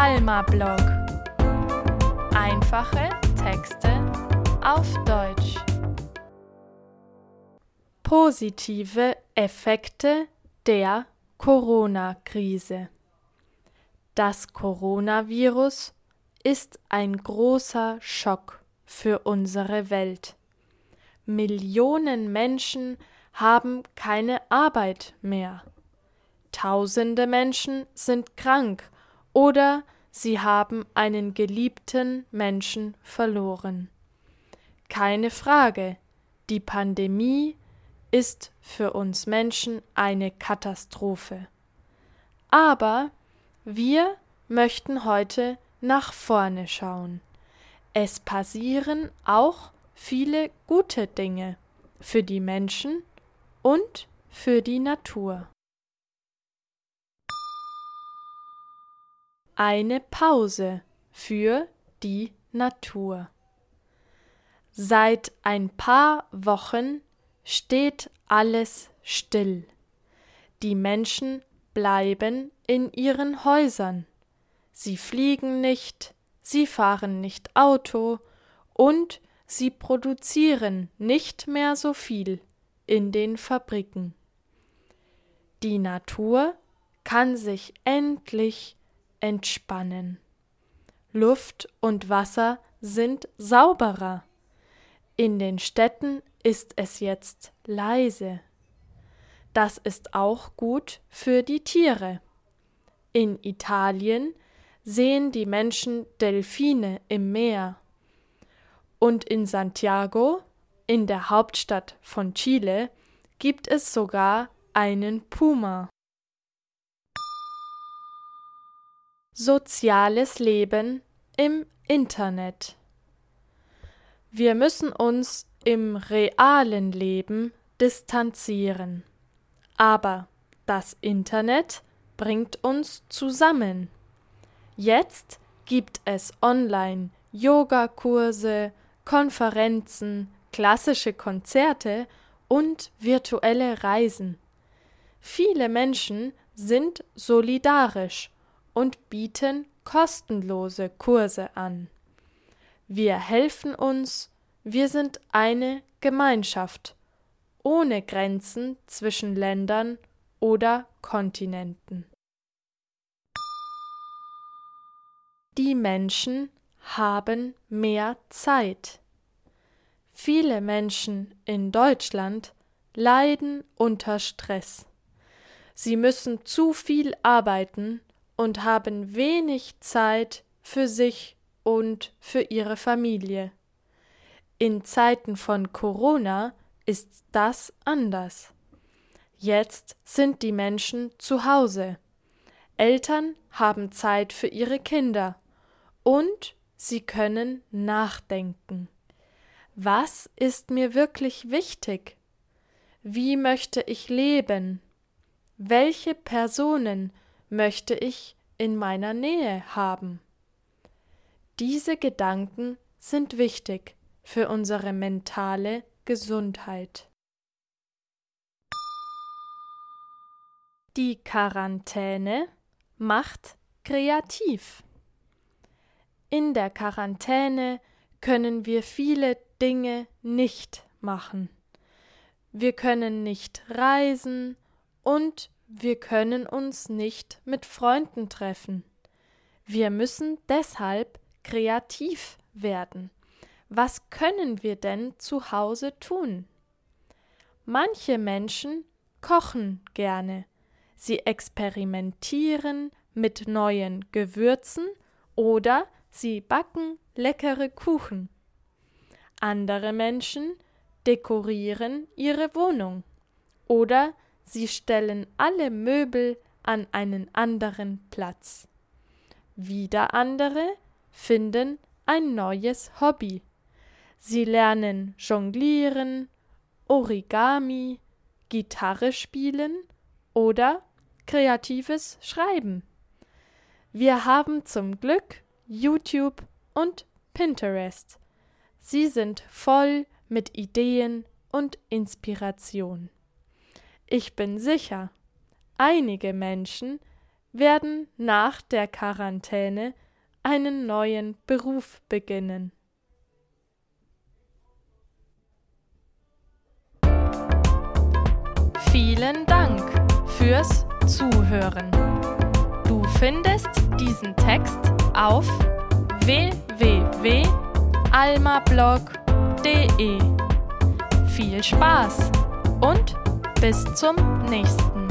Alma-Blog. Einfache Texte auf Deutsch. Positive Effekte der Corona-Krise. Das Coronavirus ist ein großer Schock für unsere Welt. Millionen Menschen haben keine Arbeit mehr. Tausende Menschen sind krank oder sie haben einen geliebten Menschen verloren. Keine Frage, die Pandemie ist für uns Menschen eine Katastrophe. Aber wir möchten heute nach vorne schauen. Es passieren auch viele gute Dinge für die Menschen und für die Natur. Eine Pause für die Natur. Seit ein paar Wochen steht alles still. Die Menschen bleiben in ihren Häusern. Sie fliegen nicht, sie fahren nicht Auto und sie produzieren nicht mehr so viel in den Fabriken. Die Natur kann sich endlich entspannen. Luft und Wasser sind sauberer. In den Städten ist es jetzt leise. Das ist auch gut für die Tiere. In Italien sehen die Menschen Delfine im Meer. Und in Santiago, in der Hauptstadt von Chile, gibt es sogar einen Puma. Soziales Leben im Internet. Wir müssen uns im realen Leben distanzieren. Aber das Internet bringt uns zusammen. Jetzt gibt es online Yogakurse, Konferenzen, klassische Konzerte und virtuelle Reisen. Viele Menschen sind solidarisch und bieten kostenlose Kurse an. Wir helfen uns, wir sind eine Gemeinschaft, ohne Grenzen zwischen Ländern oder Kontinenten. Die Menschen haben mehr Zeit. Viele Menschen in Deutschland leiden unter Stress. Sie müssen zu viel arbeiten und haben wenig Zeit für sich und für ihre Familie. In Zeiten von Corona ist das anders. Jetzt sind die Menschen zu Hause. Eltern haben Zeit für ihre Kinder und sie können nachdenken. Was ist mir wirklich wichtig? Wie möchte ich leben? Welche Personen möchte ich in meiner Nähe haben. Diese Gedanken sind wichtig für unsere mentale Gesundheit. Die Quarantäne macht kreativ. In der Quarantäne können wir viele Dinge nicht machen. Wir können nicht reisen und wir können uns nicht mit Freunden treffen. Wir müssen deshalb kreativ werden. Was können wir denn zu Hause tun? Manche Menschen kochen gerne. Sie experimentieren mit neuen Gewürzen oder sie backen leckere Kuchen. Andere Menschen dekorieren ihre Wohnung oder Sie stellen alle Möbel an einen anderen Platz. Wieder andere finden ein neues Hobby. Sie lernen Jonglieren, Origami, Gitarre spielen oder kreatives Schreiben. Wir haben zum Glück YouTube und Pinterest. Sie sind voll mit Ideen und Inspiration. Ich bin sicher, einige Menschen werden nach der Quarantäne einen neuen Beruf beginnen. Vielen Dank fürs Zuhören. Du findest diesen Text auf www.almablog.de. Viel Spaß und bis zum nächsten